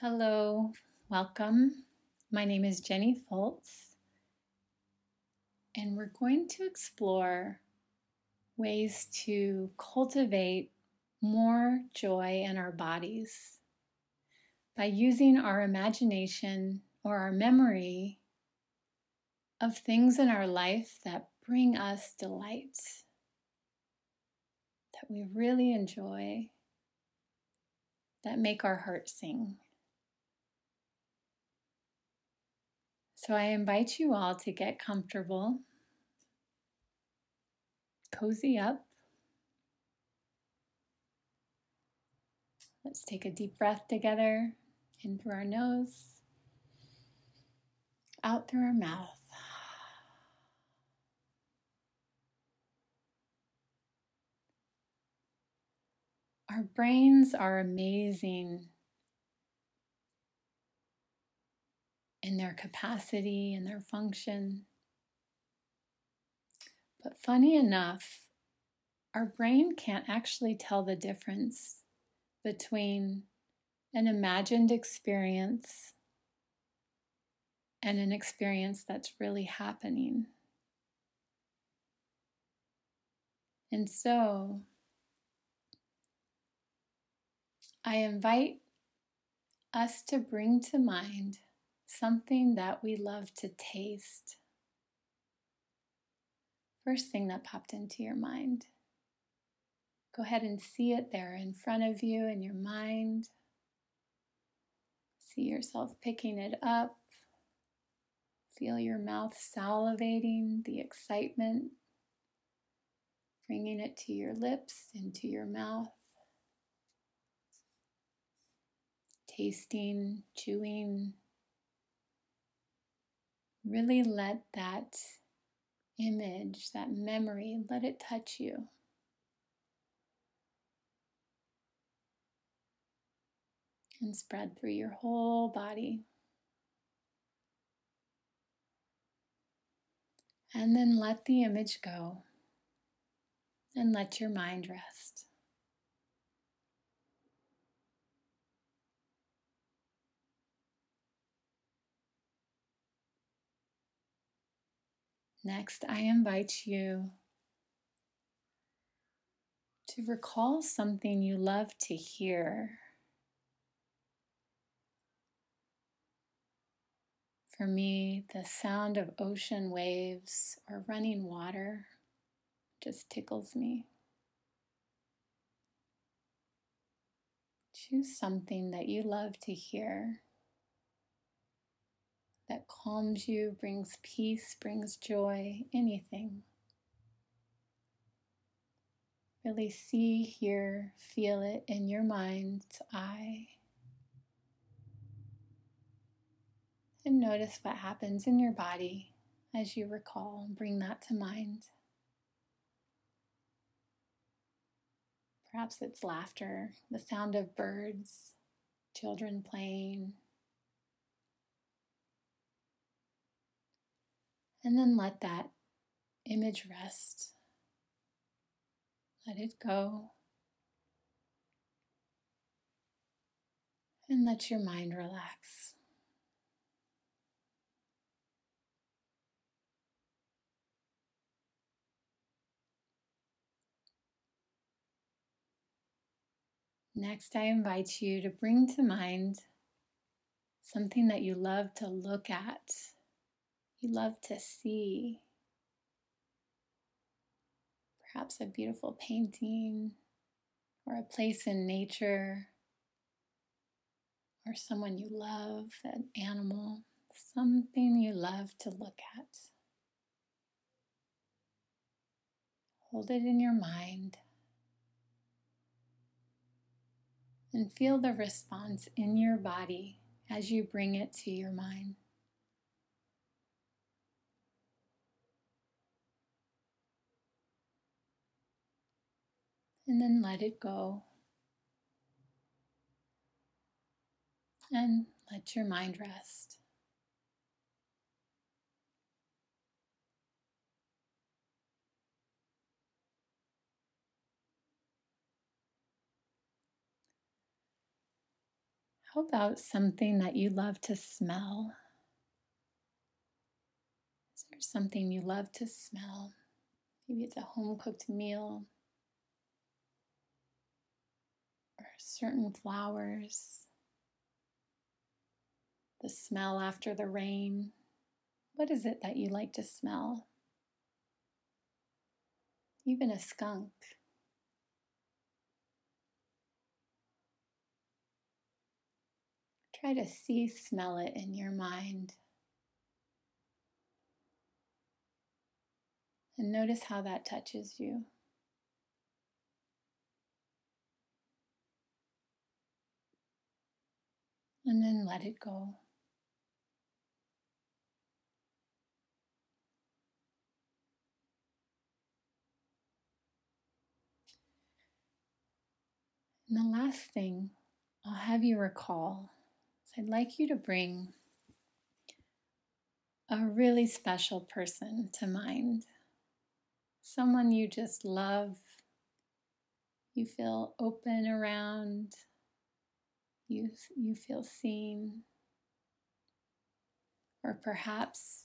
Hello, welcome. My name is Jenny Foltz, and we're going to explore ways to cultivate more joy in our bodies by using our imagination or our memory of things in our life that bring us delight, that we really enjoy, that make our heart sing. So I invite you all to get comfortable, cozy up. Let's take a deep breath together in through our nose, out through our mouth. Our brains are amazing in their capacity and their function. But funny enough, our brain can't actually tell the difference between an imagined experience and an experience that's really happening. And so I invite us to bring to mind something that we love to taste. First thing that popped into your mind. Go ahead and see it there in front of you in your mind. See yourself picking it up. Feel your mouth salivating, the excitement, bringing it to your lips, into your mouth. Tasting, chewing, Really let that image, that memory, let it touch you. And spread through your whole body. And then let the image go and let your mind rest. Next, I invite you to recall something you love to hear. For me, the sound of ocean waves or running water just tickles me. Choose something that you love to hear that calms you, brings peace, brings joy, anything. Really see, hear, feel it in your mind's eye. And notice what happens in your body as you recall bring that to mind. Perhaps it's laughter, the sound of birds, children playing, And then let that image rest. Let it go. And let your mind relax. Next, I invite you to bring to mind something that you love to look at you love to see. Perhaps a beautiful painting or a place in nature or someone you love, an animal, something you love to look at. Hold it in your mind and feel the response in your body as you bring it to your mind. And then let it go. And let your mind rest. How about something that you love to smell? Is there something you love to smell? Maybe it's a home cooked meal or certain flowers, the smell after the rain. What is it that you like to smell? Even a skunk. Try to see, smell it in your mind. And notice how that touches you. And then let it go. And the last thing I'll have you recall is I'd like you to bring a really special person to mind. Someone you just love, you feel open around, you, you feel seen. Or perhaps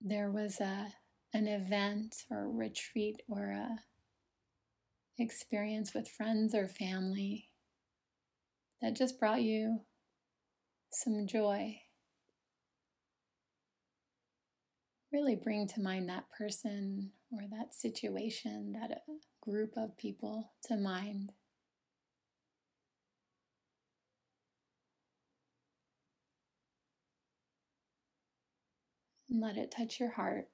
there was a, an event or a retreat or a experience with friends or family that just brought you some joy. Really bring to mind that person or that situation, that uh, group of people to mind. And let it touch your heart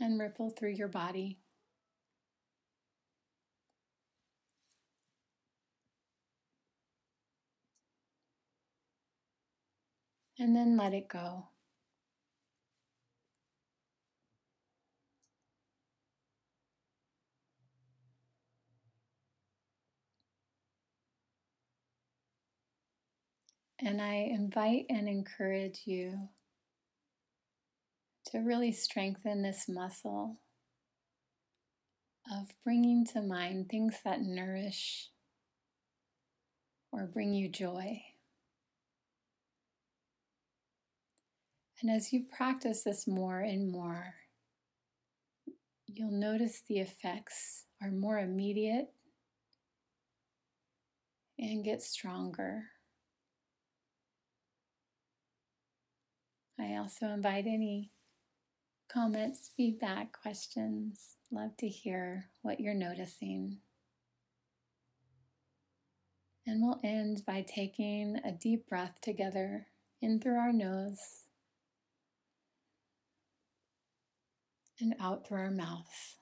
and ripple through your body. and then let it go. And I invite and encourage you to really strengthen this muscle of bringing to mind things that nourish or bring you joy. And as you practice this more and more, you'll notice the effects are more immediate and get stronger. I also invite any comments, feedback, questions. Love to hear what you're noticing. And we'll end by taking a deep breath together in through our nose and out through our mouth.